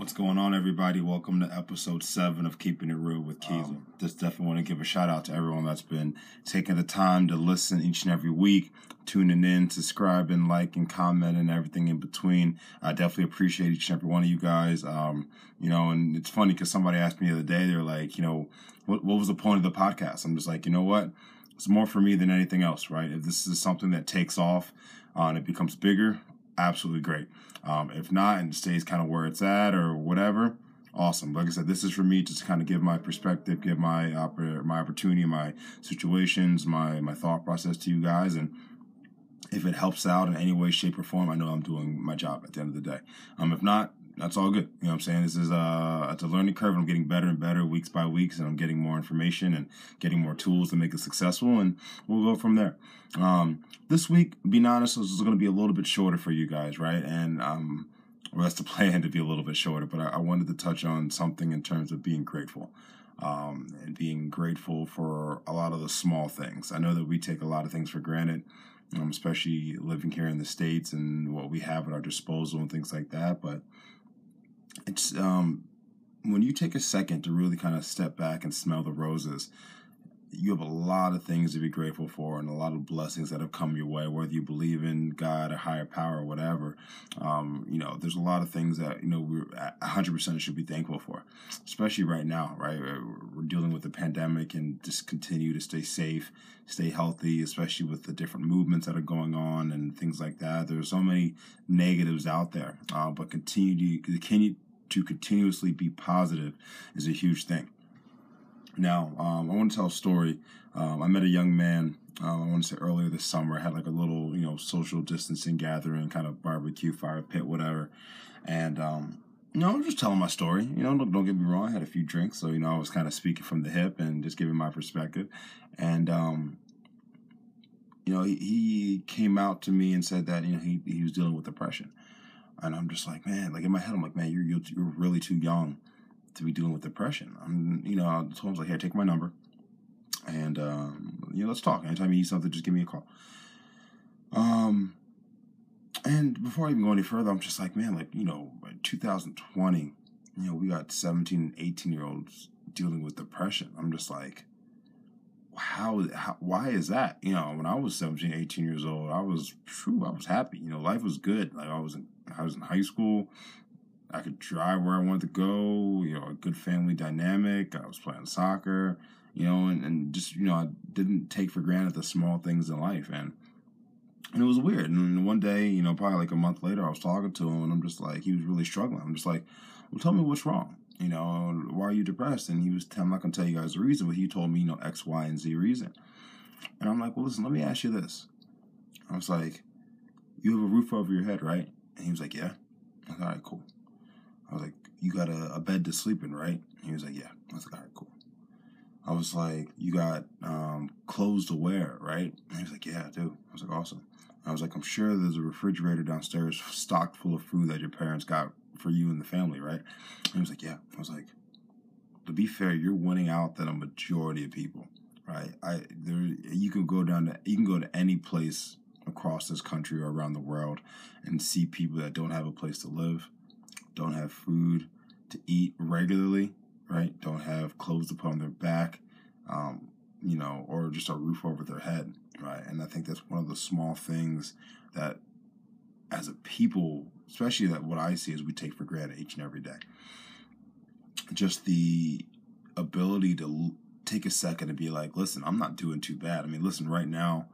What's going on, everybody? Welcome to episode seven of Keeping It Real with Keezer. Um, just definitely want to give a shout out to everyone that's been taking the time to listen each and every week, tuning in, subscribing, liking, commenting, everything in between. I definitely appreciate each and every one of you guys. Um, you know, and it's funny because somebody asked me the other day, they're like, you know, what, what was the point of the podcast? I'm just like, you know what? It's more for me than anything else, right? If this is something that takes off uh, and it becomes bigger, absolutely great. Um, if not, and stays kind of where it's at or whatever, awesome. Like I said, this is for me just to kind of give my perspective, give my oppor- my opportunity, my situations, my my thought process to you guys, and if it helps out in any way, shape, or form, I know I'm doing my job at the end of the day. Um, if not, that's all good. You know what I'm saying? This is uh it's a learning curve I'm getting better and better weeks by weeks and I'm getting more information and getting more tools to make it successful and we'll go from there. Um this week, being honest, this is gonna be a little bit shorter for you guys, right? And um well that's the plan to be a little bit shorter, but I, I wanted to touch on something in terms of being grateful. Um, and being grateful for a lot of the small things. I know that we take a lot of things for granted, um, especially living here in the States and what we have at our disposal and things like that. But it's um, when you take a second to really kind of step back and smell the roses, you have a lot of things to be grateful for and a lot of blessings that have come your way, whether you believe in God or higher power or whatever. Um, you know, there's a lot of things that, you know, we're 100% should be thankful for, especially right now, right? We're dealing with the pandemic and just continue to stay safe, stay healthy, especially with the different movements that are going on and things like that. There's so many negatives out there, uh, but continue to, continue to continuously be positive is a huge thing. Now, um, I want to tell a story. Um, I met a young man, uh, I want to say earlier this summer, had like a little, you know, social distancing gathering, kind of barbecue, fire pit, whatever. And, um, you know, I'm just telling my story. You know, don't, don't, get me wrong. I had a few drinks, so you know, I was kind of speaking from the hip and just giving my perspective. And um, you know, he, he, came out to me and said that you know he he was dealing with depression, and I'm just like, man, like in my head, I'm like, man, you're you're, you're really too young to be dealing with depression. I'm, you know, I told him, like, hey, take my number. And, um, you know, let's talk. Anytime you need something, just give me a call. Um, and before I even go any further, I'm just like, man, like, you know, 2020, you know, we got 17, 18 year olds dealing with depression. I'm just like, how, how, why is that? You know, when I was 17, 18 years old, I was, true, I was happy. You know, life was good. Like I was in, I was in high school. I could drive where I wanted to go, you know, a good family dynamic. I was playing soccer, you know, and, and just, you know, I didn't take for granted the small things in life. And, and it was weird. And one day, you know, probably like a month later, I was talking to him and I'm just like, he was really struggling. I'm just like, well, tell me what's wrong. You know, why are you depressed? And he was, I'm not going to tell you guys the reason, but he told me, you know, X, Y, and Z reason. And I'm like, well, listen, let me ask you this. I was like, you have a roof over your head, right? And he was like, yeah. I was like, all right, cool. I was like, you got a, a bed to sleep in, right? he was like, yeah. I was like, all right, cool. I was like, you got um, clothes to wear, right? And he was like, yeah, I do. I was like, awesome. I was like, I'm sure there's a refrigerator downstairs stocked full of food that your parents got for you and the family, right? And he was like, yeah. I was like, to be fair, you're winning out than a majority of people, right? I there you can go down to you can go to any place across this country or around the world and see people that don't have a place to live, don't have food to eat regularly, right? Don't have clothes to put on their back, um, you know, or just a roof over their head, right? And I think that's one of the small things that, as a people, especially that what I see is we take for granted each and every day. Just the ability to take a second and be like, listen, I'm not doing too bad. I mean, listen, right now,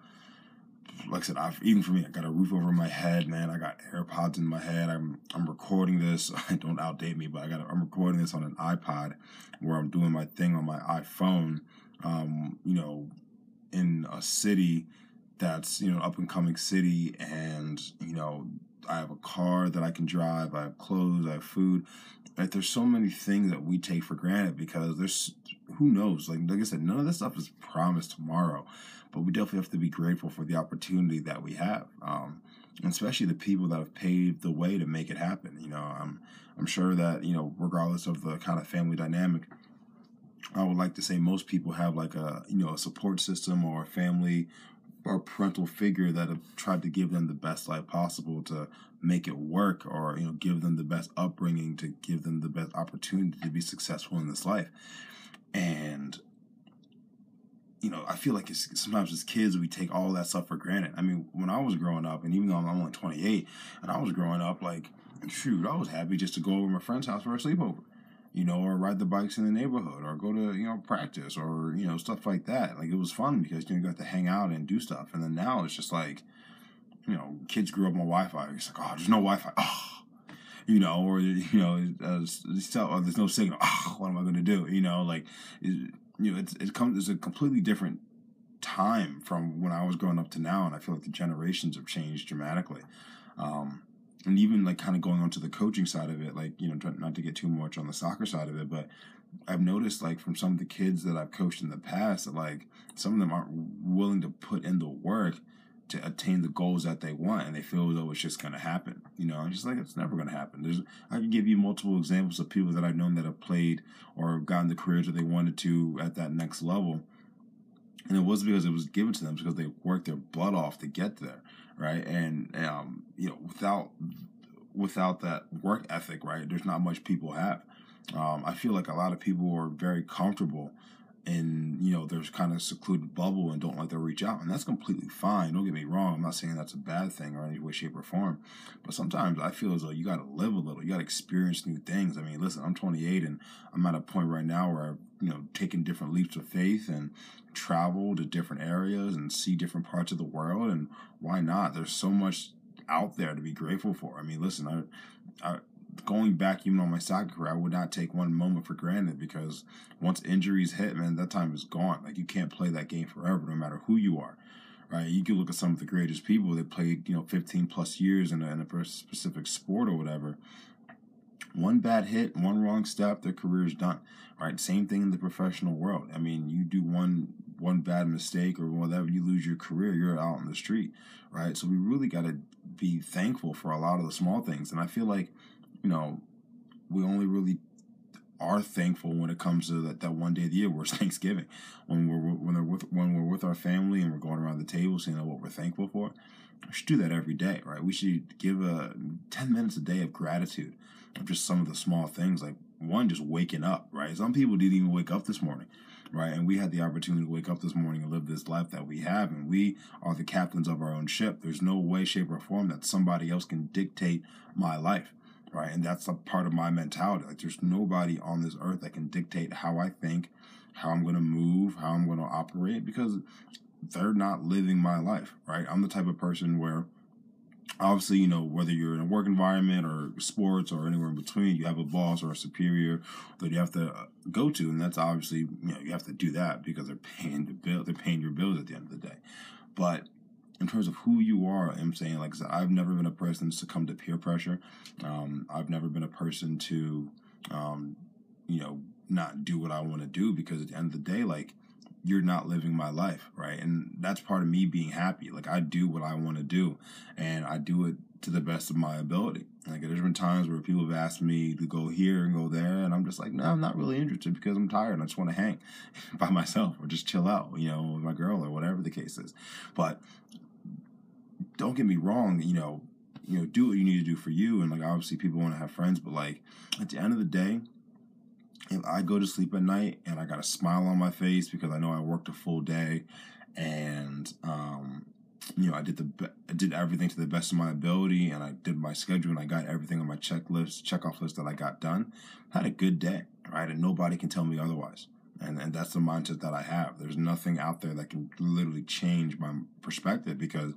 like I said, I've, even for me, I got a roof over my head, man. I got AirPods in my head. I'm I'm recording this. Don't outdate me, but I got I'm recording this on an iPod, where I'm doing my thing on my iPhone. Um, you know, in a city that's you know up and coming city, and you know I have a car that I can drive. I have clothes. I have food. Like There's so many things that we take for granted because there's who knows. Like like I said, none of this stuff is promised tomorrow but we definitely have to be grateful for the opportunity that we have, um, especially the people that have paved the way to make it happen. You know, I'm I'm sure that you know, regardless of the kind of family dynamic, I would like to say most people have like a you know a support system or a family or parental figure that have tried to give them the best life possible to make it work or you know give them the best upbringing to give them the best opportunity to be successful in this life and you know i feel like it's sometimes as kids we take all that stuff for granted i mean when i was growing up and even though i'm only 28 and i was growing up like shoot i was happy just to go over my friend's house for a sleepover you know, or ride the bikes in the neighborhood, or go to you know practice, or you know stuff like that. Like it was fun because you, know, you got to hang out and do stuff. And then now it's just like, you know, kids grew up on Wi-Fi. It's like, oh, there's no Wi-Fi. Oh, you know, or you know, uh, oh, there's no signal. Oh, what am I going to do? You know, like, you know, it's it comes. It's a completely different time from when I was growing up to now, and I feel like the generations have changed dramatically. Um, and even like kind of going on to the coaching side of it, like, you know, not to get too much on the soccer side of it, but I've noticed like from some of the kids that I've coached in the past that like some of them aren't willing to put in the work to attain the goals that they want and they feel as though it's just going to happen. You know, I'm just like, it's never going to happen. There's, I can give you multiple examples of people that I've known that have played or gotten the careers that they wanted to at that next level. And it wasn't because it was given to them, because they worked their blood off to get there right? And um, you know, without without that work ethic, right, there's not much people have. Um, I feel like a lot of people are very comfortable in you know there's kind of secluded bubble and don't like to reach out and that's completely fine. Don't get me wrong. I'm not saying that's a bad thing or any way shape or form but sometimes i feel as though you got to live a little. You got to experience new things. I mean listen i'm 28 and i'm at a point right now where i've you know taken different leaps of faith and travel to different areas and see different parts of the world and why not? There's so much out there to be grateful for. I mean listen i, I going back even on my soccer career, I would not take one moment for granted because once injuries hit, man, that time is gone. Like you can't play that game forever, no matter who you are. Right? You can look at some of the greatest people that played, you know, 15 plus years in a, in a specific sport or whatever. One bad hit, one wrong step, their career is done. Right? Same thing in the professional world. I mean, you do one one bad mistake or whatever, you lose your career, you're out in the street. Right? So we really got to be thankful for a lot of the small things. And I feel like you know, we only really are thankful when it comes to that, that one day of the year where it's Thanksgiving, when we're when they're with when we're with our family and we're going around the table saying what we're thankful for. We should do that every day, right? We should give a ten minutes a day of gratitude of just some of the small things, like one just waking up, right? Some people didn't even wake up this morning, right? And we had the opportunity to wake up this morning and live this life that we have, and we are the captains of our own ship. There's no way, shape, or form that somebody else can dictate my life right? And that's a part of my mentality. Like, there's nobody on this earth that can dictate how I think, how I'm going to move, how I'm going to operate, because they're not living my life, right? I'm the type of person where, obviously, you know, whether you're in a work environment or sports or anywhere in between, you have a boss or a superior that you have to uh, go to, and that's obviously, you know, you have to do that because they're paying the bill, they're paying your bills at the end of the day. But in terms of who you are, I'm saying, like I said, I've never been a person to succumb to peer pressure. Um, I've never been a person to, um, you know, not do what I want to do because at the end of the day, like, you're not living my life, right? And that's part of me being happy. Like, I do what I want to do, and I do it to the best of my ability. Like, there's been times where people have asked me to go here and go there, and I'm just like, no, I'm not really interested because I'm tired. I just want to hang by myself or just chill out, you know, with my girl or whatever the case is. But don't get me wrong, you know, you know, do what you need to do for you. And like obviously people want to have friends, but like at the end of the day, if I go to sleep at night and I got a smile on my face because I know I worked a full day and um you know, I did the I did everything to the best of my ability, and I did my schedule, and I got everything on my checklist, checkoff list that I got done. I had a good day, right? And nobody can tell me otherwise. And and that's the mindset that I have. There's nothing out there that can literally change my perspective because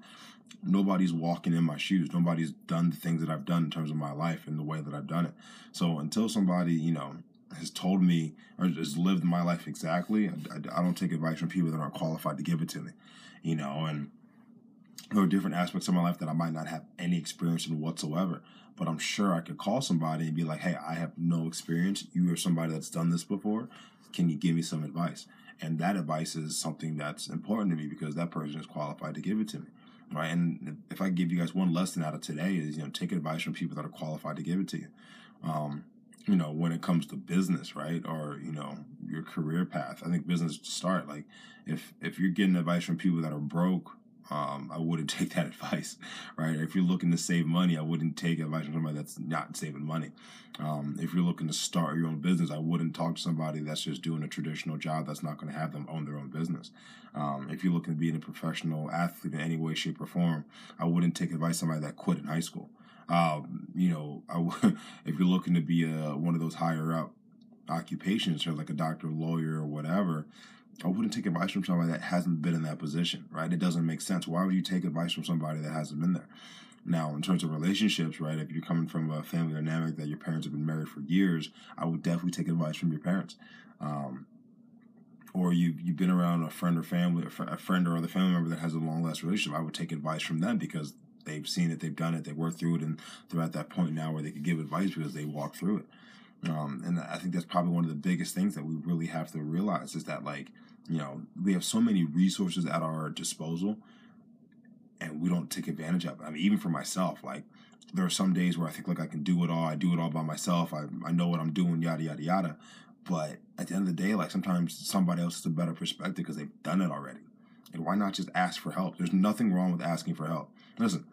nobody's walking in my shoes. Nobody's done the things that I've done in terms of my life and the way that I've done it. So until somebody, you know, has told me or has lived my life exactly, I, I don't take advice from people that aren't qualified to give it to me, you know, and there are different aspects of my life that I might not have any experience in whatsoever. But I'm sure I could call somebody and be like, hey, I have no experience. You are somebody that's done this before. Can you give me some advice? And that advice is something that's important to me because that person is qualified to give it to me right? And if I give you guys one lesson out of today is, you know, take advice from people that are qualified to give it to you. Um, you know, when it comes to business, right? Or, you know, your career path. I think business to start. Like if if you're getting advice from people that are broke, um, I wouldn't take that advice, right? If you're looking to save money, I wouldn't take advice from somebody that's not saving money. Um, if you're looking to start your own business, I wouldn't talk to somebody that's just doing a traditional job that's not going to have them own their own business. Um, if you're looking to be a professional athlete in any way, shape, or form, I wouldn't take advice from somebody that quit in high school. Um, you know, if you're looking to be a, one of those higher up occupations, or like a doctor, lawyer, or whatever, I wouldn't take advice from somebody that hasn't been in that position, right? It doesn't make sense. Why would you take advice from somebody that hasn't been there? Now, in terms of relationships, right, if you're coming from a family dynamic that your parents have been married for years, I would definitely take advice from your parents. Um, or you you've been around a friend or family, a friend or other family member that has a long lasting relationship, I would take advice from them because they've seen it, they've done it, they worked through it, and they're at that point now where they could give advice because they walked through it. Um, and I think that's probably one of the biggest things that we really have to realize is that like you know we have so many resources at our disposal and we don't take advantage of it. I mean, even for myself, like there are some days where I think like I can do it all. I do it all by myself. I, I know what I'm doing, yada yada yada. But at the end of the day, like sometimes somebody else has a better perspective because they've done it already. And why not just ask for help? There's nothing wrong with asking for help. Listen,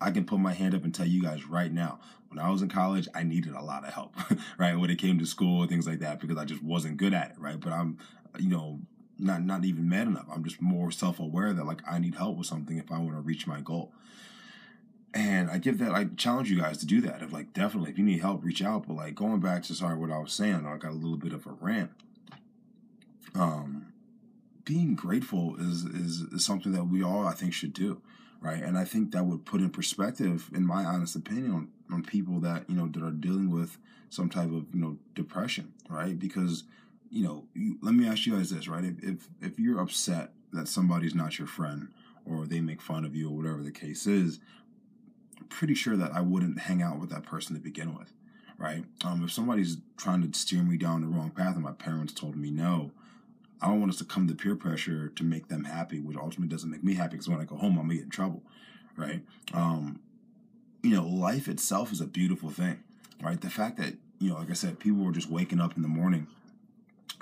I can put my hand up and tell you guys right now, when I was in college, I needed a lot of help, right? When it came to school and things like that, because I just wasn't good at it, right? But I'm, you know, not not even mad enough. I'm just more self aware that like I need help with something if I want to reach my goal. And I give that I challenge you guys to do that. If like definitely if you need help, reach out. But like going back to sorry what I was saying, I got a little bit of a rant. Um, being grateful is, is is something that we all I think should do, right? And I think that would put in perspective, in my honest opinion, on, on people that you know that are dealing with some type of you know depression, right? Because you know, you, let me ask you guys this, right? If, if if you're upset that somebody's not your friend or they make fun of you or whatever the case is, I'm pretty sure that I wouldn't hang out with that person to begin with, right? Um, if somebody's trying to steer me down the wrong path and my parents told me no, I don't want us to come to peer pressure to make them happy, which ultimately doesn't make me happy because when I go home, I'm gonna get in trouble, right? Um, you know, life itself is a beautiful thing, right? The fact that you know, like I said, people were just waking up in the morning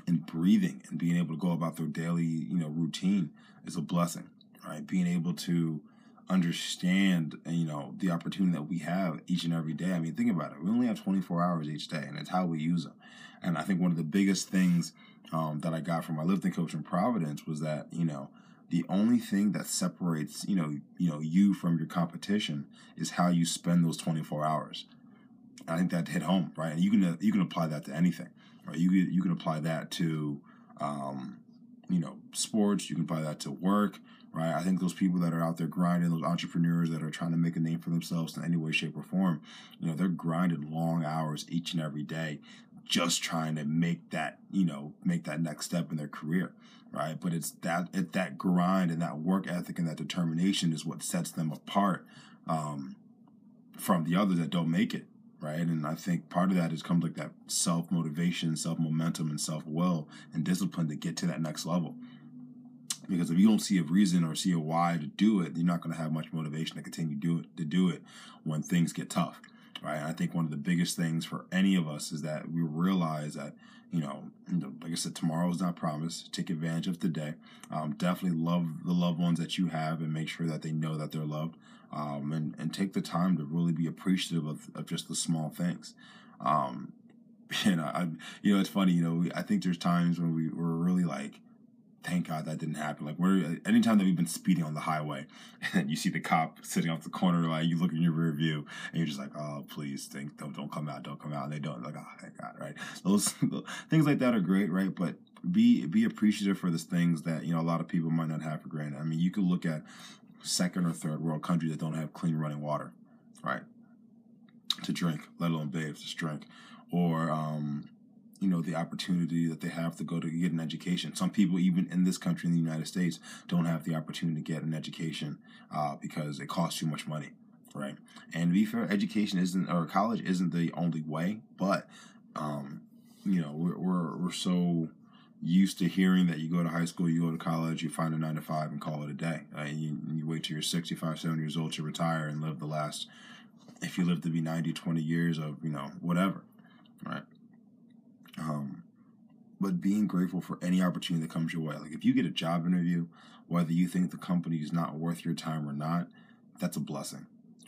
and breathing and being able to go about their daily, you know, routine is a blessing, right? Being able to understand, you know, the opportunity that we have each and every day. I mean, think about it. We only have 24 hours each day, and it's how we use them. And I think one of the biggest things um, that I got from my lifting coach in Providence was that, you know, the only thing that separates, you know, you know, you from your competition is how you spend those 24 hours. I think that hit home, right? And you can you can apply that to anything. Right? You you can apply that to um, you know sports. You can apply that to work. Right? I think those people that are out there grinding, those entrepreneurs that are trying to make a name for themselves in any way, shape, or form, you know, they're grinding long hours each and every day, just trying to make that you know make that next step in their career right but it's that it, that grind and that work ethic and that determination is what sets them apart um, from the others that don't make it right? And I think part of that is comes like that self motivation, self momentum, and self will and discipline to get to that next level. Because if you don't see a reason or see a why to do it, you're not going to have much motivation to continue do it to do it when things get tough, right? And I think one of the biggest things for any of us is that we realize that you know, like I said, tomorrow is not promised. Take advantage of today. Um, definitely love the loved ones that you have and make sure that they know that they're loved um, and, and take the time to really be appreciative of, of just the small things. Um, you know, I, you know, it's funny, you know, I think there's times when we were really like, thank God that didn't happen. Like, we're, anytime that we've been speeding on the highway and you see the cop sitting off the corner, like you look in your rear view and you're just like, oh, please, think, don't, don't come out, don't come out. And they don't, like, oh, thank God, right? Those things like that are great, right? But be be appreciative for the things that you know a lot of people might not have for granted. I mean, you could look at second or third world countries that don't have clean running water, right? To drink, let alone bathe, to drink, or um, you know the opportunity that they have to go to get an education. Some people, even in this country, in the United States, don't have the opportunity to get an education uh, because it costs too much money, right? And to be fair, education isn't or college isn't the only way, but um, you know we're, we're we're so used to hearing that you go to high school, you go to college, you find a nine to five and call it a day. You, you wait till you're 65, 70 years old to retire and live the last, if you live to be 90, 20 years of, you know, whatever, right? Um, but being grateful for any opportunity that comes your way. Like if you get a job interview, whether you think the company is not worth your time or not, that's a blessing,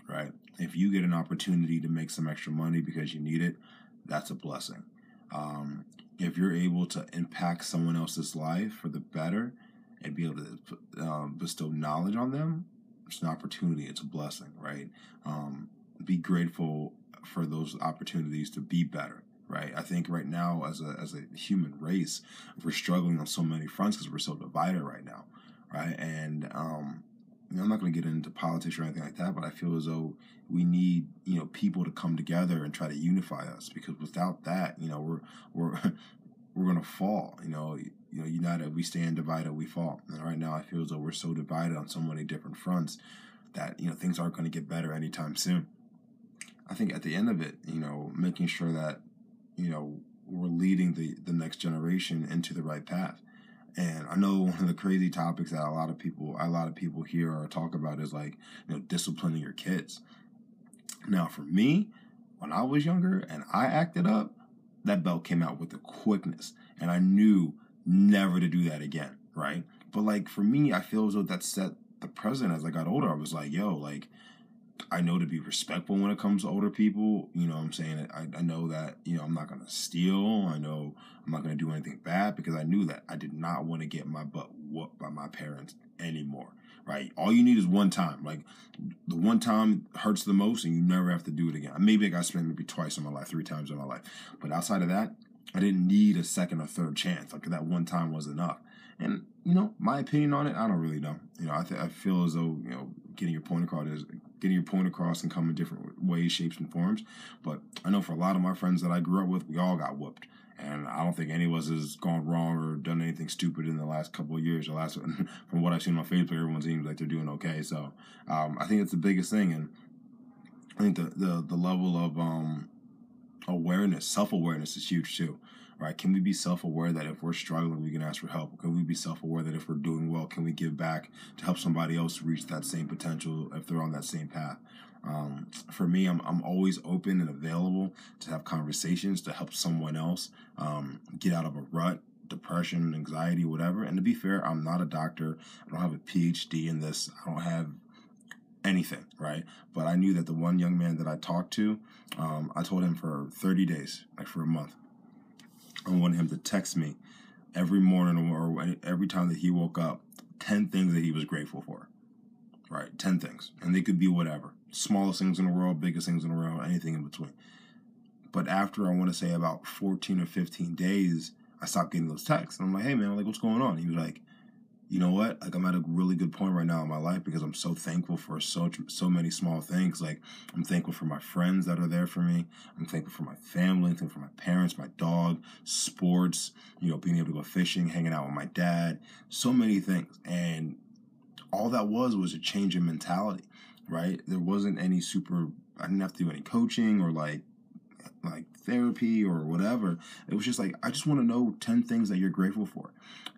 right? If you get an opportunity to make some extra money because you need it, that's a blessing. Um, if you're able to impact someone else's life for the better and be able to um, bestow knowledge on them, it's an opportunity. It's a blessing, right? Um, be grateful for those opportunities to be better right? I think right now, as a as a human race, we're struggling on so many fronts because we're so divided right now, right? And um, you know, I'm not going to get into politics or anything like that, but I feel as though we need you know people to come together and try to unify us because without that, you know, we're we're we're going to fall. You know, you know, united we stand, divided we fall. And right now, I feel as though we're so divided on so many different fronts that you know things aren't going to get better anytime soon. I think at the end of it, you know, making sure that you know, we're leading the, the next generation into the right path. And I know one of the crazy topics that a lot of people, a lot of people hear or talk about is like, you know, disciplining your kids. Now, for me, when I was younger and I acted up, that belt came out with a quickness, and I knew never to do that again, right? But like for me, I feel as though that set the precedent as I got older. I was like, yo, like I know to be respectful when it comes to older people. You know I'm saying? I, I know that, you know, I'm not going to steal. I know I'm not going to do anything bad because I knew that I did not want to get my butt whooped by my parents anymore. Right? All you need is one time. Like the one time hurts the most and you never have to do it again. Maybe I got spent maybe twice in my life, three times in my life. But outside of that, I didn't need a second or third chance. Like that one time was enough. And you know, my opinion on it, I don't really know. You know, I th- I feel as though you know getting your point across is getting your point across and come in different ways, shapes, and forms. But I know for a lot of my friends that I grew up with, we all got whooped. And I don't think any of us has gone wrong or done anything stupid in the last couple of years. The last, from what I've seen on Facebook, everyone seems like they're doing okay. So um, I think it's the biggest thing, and I think the the, the level of um, awareness, self awareness, is huge too right? Can we be self aware that if we're struggling, we can ask for help? Can we be self aware that if we're doing well, can we give back to help somebody else reach that same potential if they're on that same path? Um, for me, I'm, I'm always open and available to have conversations to help someone else um, get out of a rut, depression, anxiety, whatever. And to be fair, I'm not a doctor. I don't have a PhD in this. I don't have anything, right? But I knew that the one young man that I talked to, um, I told him for 30 days, like for a month, I wanted him to text me every morning or every time that he woke up 10 things that he was grateful for. Right? 10 things. And they could be whatever. Smallest things in the world, biggest things in the world, anything in between. But after I want to say about 14 or 15 days, I stopped getting those texts. And I'm like, hey man, like what's going on? He was like, you know what? Like I'm at a really good point right now in my life because I'm so thankful for so so many small things. Like I'm thankful for my friends that are there for me. I'm thankful for my family. I'm thankful for my parents, my dog, sports. You know, being able to go fishing, hanging out with my dad. So many things, and all that was was a change in mentality. Right? There wasn't any super. I didn't have to do any coaching or like like therapy or whatever. It was just like, I just want to know 10 things that you're grateful for.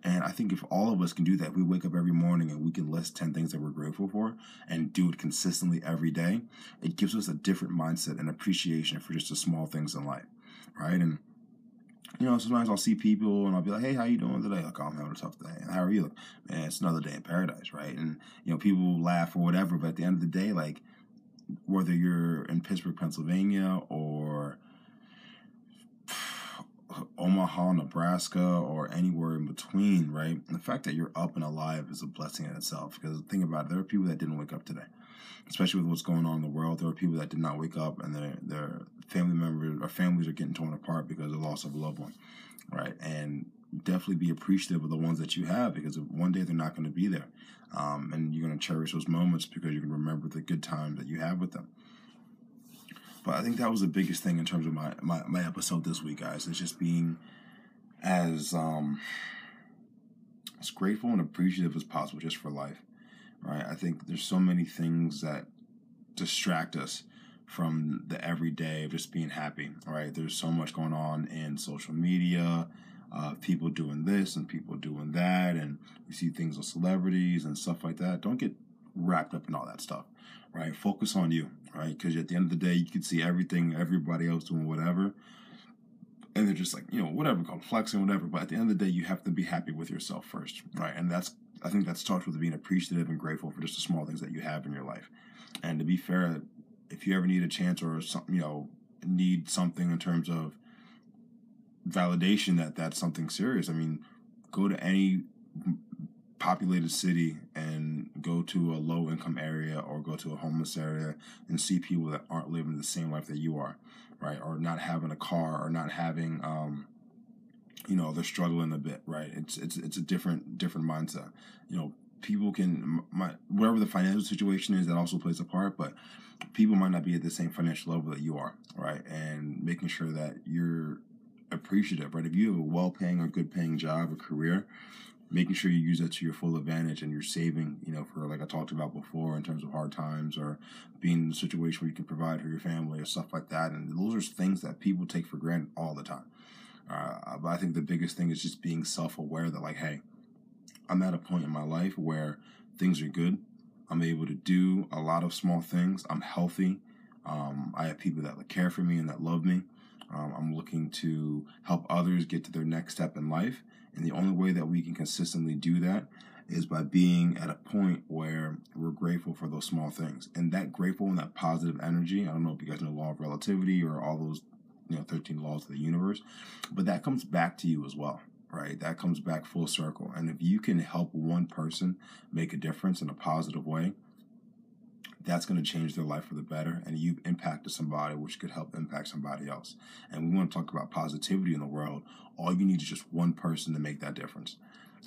And I think if all of us can do that, we wake up every morning and we can list 10 things that we're grateful for and do it consistently every day, it gives us a different mindset and appreciation for just the small things in life. Right. And you know, sometimes I'll see people and I'll be like, "Hey, how you doing today?" Like, oh, "I'm having a tough day." And how are you? Like, man, it's another day in paradise, right? And you know, people laugh or whatever, but at the end of the day, like, whether you're in Pittsburgh, Pennsylvania, or Omaha, Nebraska, or anywhere in between, right? The fact that you're up and alive is a blessing in itself. Because think about it, there are people that didn't wake up today, especially with what's going on in the world. There are people that did not wake up, and their their family members or families are getting torn apart because of the loss of a loved one, right? And definitely be appreciative of the ones that you have because one day they're not going to be there, um, and you're going to cherish those moments because you can remember the good times that you have with them. But I think that was the biggest thing in terms of my, my, my episode this week, guys. Is just being as um as grateful and appreciative as possible just for life. Right? I think there's so many things that distract us from the everyday of just being happy. Right? There's so much going on in social media. Uh, people doing this and people doing that, and you see things with celebrities and stuff like that. Don't get wrapped up in all that stuff, right? Focus on you, right? Because at the end of the day, you can see everything, everybody else doing whatever, and they're just like you know whatever called flexing whatever but at the end of the day you have to be happy with yourself first right and that's i think that starts with being appreciative and grateful for just the small things that you have in your life and to be fair if you ever need a chance or something you know need something in terms of validation that that's something serious i mean go to any populated city and go to a low income area or go to a homeless area and see people that aren't living the same life that you are right? Or not having a car, or not having, um, you know, they're struggling a bit, right? It's it's it's a different different mindset. You know, people can my whatever the financial situation is that also plays a part, but people might not be at the same financial level that you are, right? And making sure that you're appreciative, right? If you have a well-paying or good-paying job or career, making sure you use that to your full advantage and you're saving, you know, for like I talked about before in terms of hard times or being in a situation where you can provide for your family or stuff like that. And those are things that people take for granted all the time. Uh, but I think the biggest thing is just being self aware that, like, hey, I'm at a point in my life where things are good. I'm able to do a lot of small things. I'm healthy. Um, I have people that care for me and that love me. Um, I'm looking to help others get to their next step in life. And the only way that we can consistently do that is by being at a point where we're grateful for those small things. And that grateful and that positive energy, I don't know if you guys know law of relativity or all those, you know, 13 laws of the universe, but that comes back to you as well, right? That comes back full circle. And if you can help one person make a difference in a positive way, that's going to change their life for the better. And you've impacted somebody, which could help impact somebody else. And we want to talk about positivity in the world. All you need is just one person to make that difference.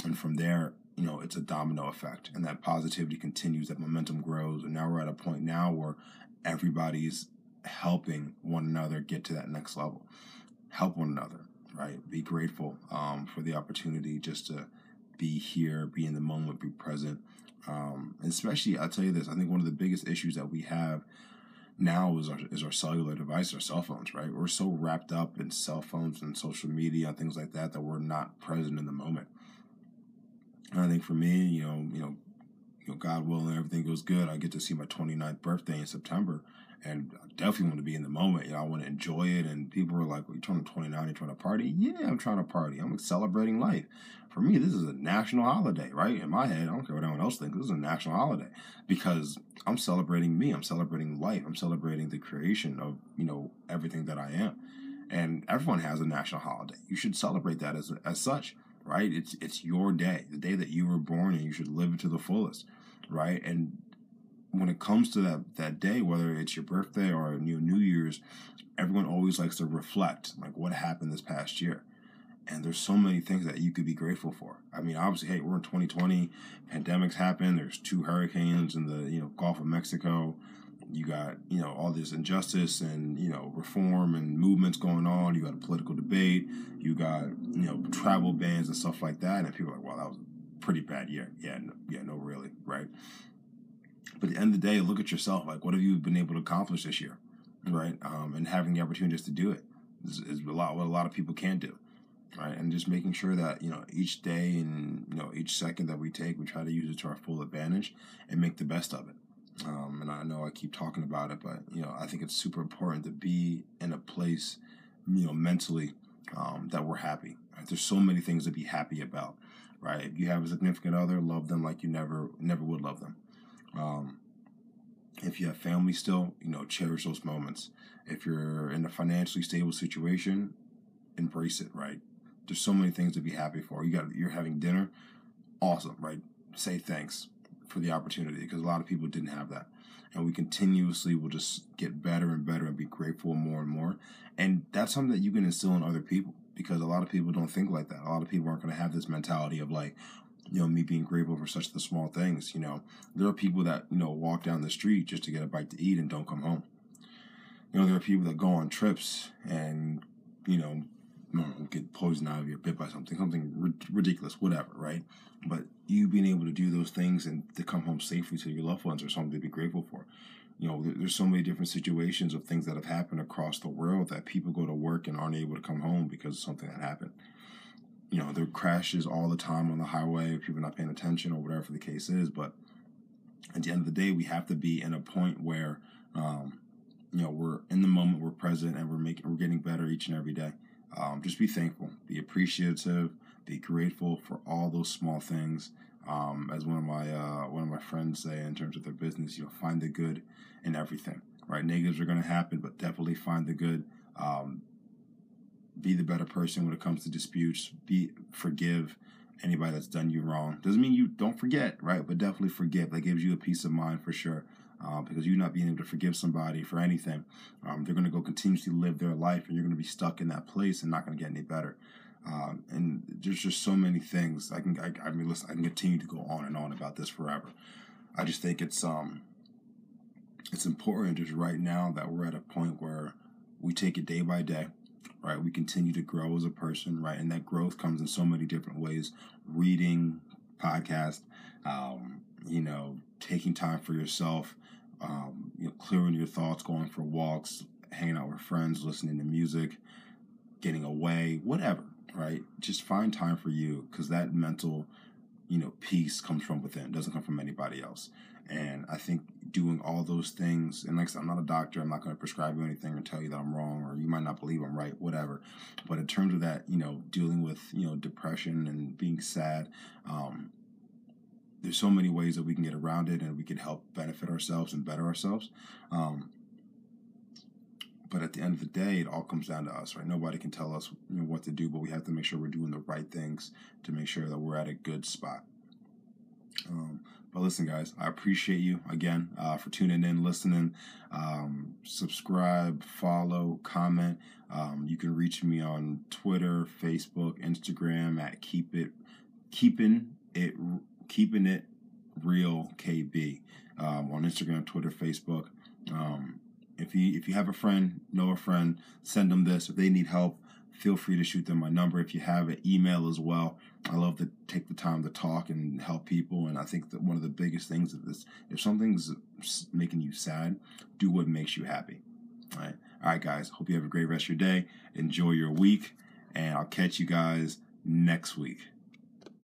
And from there, you know, it's a domino effect. And that positivity continues, that momentum grows. And now we're at a point now where everybody's helping one another get to that next level. Help one another, right? Be grateful um, for the opportunity just to be here, be in the moment, be present, um, especially, I'll tell you this: I think one of the biggest issues that we have now is our is our cellular device, our cell phones. Right? We're so wrapped up in cell phones and social media and things like that that we're not present in the moment. And I think for me, you know, you know, you know, God willing, everything goes good. I get to see my 29th birthday in September, and I definitely want to be in the moment. You know, I want to enjoy it. And people are like, well, "You're turning 29, you're trying to party?" Yeah, I'm trying to party. I'm celebrating life for me, this is a national holiday, right? In my head, I don't care what anyone else thinks. This is a national holiday because I'm celebrating me. I'm celebrating life. I'm celebrating the creation of you know everything that I am. And everyone has a national holiday. You should celebrate that as as such, right? It's it's your day, the day that you were born, and you should live it to the fullest, right? And when it comes to that that day, whether it's your birthday or New New Year's, everyone always likes to reflect, like what happened this past year and there's so many things that you could be grateful for. I mean, obviously, hey, we're in 2020, pandemics happen. There's two hurricanes in the you know Gulf of Mexico. You got you know all this injustice and you know reform and movements going on. You got a political debate. You got you know travel bans and stuff like that. And people are like, "Wow, that was a pretty bad year." Yeah, no, yeah, no, really, right? But at the end of the day, look at yourself. Like, what have you been able to accomplish this year, right? Um, and having the opportunity just to do it is, is a lot what a lot of people can't do right? And just making sure that you know each day and you know each second that we take, we try to use it to our full advantage and make the best of it. Um, and I know I keep talking about it, but you know I think it's super important to be in a place, you know, mentally um, that we're happy. Right? There's so many things to be happy about, right? If you have a significant other, love them like you never never would love them. Um, if you have family still, you know, cherish those moments. If you're in a financially stable situation, embrace it, right? There's so many things to be happy for. You got you're having dinner, awesome, right? Say thanks for the opportunity because a lot of people didn't have that. And we continuously will just get better and better and be grateful more and more. And that's something that you can instill in other people because a lot of people don't think like that. A lot of people aren't going to have this mentality of like, you know, me being grateful for such the small things. You know, there are people that, you know, walk down the street just to get a bite to eat and don't come home. You know, there are people that go on trips and, you know, know, get poisoned out of your bit by something, something ridiculous, whatever, right? But you being able to do those things and to come home safely to your loved ones are something to be grateful for. You know, there's so many different situations of things that have happened across the world that people go to work and aren't able to come home because of something that happened. You know, there are crashes all the time on the highway, people not paying attention or whatever the case is. But at the end of the day, we have to be in a point where, um, you know, we're in the moment, we're present, and we're making, we're getting better each and every day um, just be thankful, be appreciative, be grateful for all those small things. Um, as one of my uh, one of my friends say in terms of their business, you'll find the good in everything. Right, negatives are going to happen, but definitely find the good. Um, be the better person when it comes to disputes. Be forgive anybody that's done you wrong. Doesn't mean you don't forget, right? But definitely forgive. That gives you a peace of mind for sure. Uh, because you not being able to forgive somebody for anything, um, they're going to go continuously live their life, and you're going to be stuck in that place and not going to get any better. Um, and there's just so many things. I can, I, I mean, listen, I can continue to go on and on about this forever. I just think it's um, it's important just right now that we're at a point where we take it day by day right? We continue to grow as a person, right? And that growth comes in so many different ways reading, podcast, um, you know, taking time for yourself, um, you know, clearing your thoughts, going for walks, hanging out with friends, listening to music, getting away, whatever, right? Just find time for you because that mental, you know, peace comes from within, it doesn't come from anybody else. And I think doing all those things, and like I said, I'm not a doctor, I'm not going to prescribe you anything or tell you that I'm wrong or you might not believe I'm right, whatever. But in terms of that, you know, dealing with, you know, depression and being sad, um, there's so many ways that we can get around it and we can help benefit ourselves and better ourselves. Um, but at the end of the day, it all comes down to us, right? Nobody can tell us you know, what to do, but we have to make sure we're doing the right things to make sure that we're at a good spot. Um, but listen, guys, I appreciate you again uh, for tuning in, listening. Um, subscribe, follow, comment. Um, you can reach me on Twitter, Facebook, Instagram at keep it keeping it keeping it real KB um, on Instagram, Twitter, Facebook. Um, if you if you have a friend, know a friend, send them this. If they need help, feel free to shoot them my number. If you have an email as well, I love to take the time to talk and help people. And I think that one of the biggest things of this, if something's making you sad, do what makes you happy. All right. All right, guys. Hope you have a great rest of your day. Enjoy your week. And I'll catch you guys next week.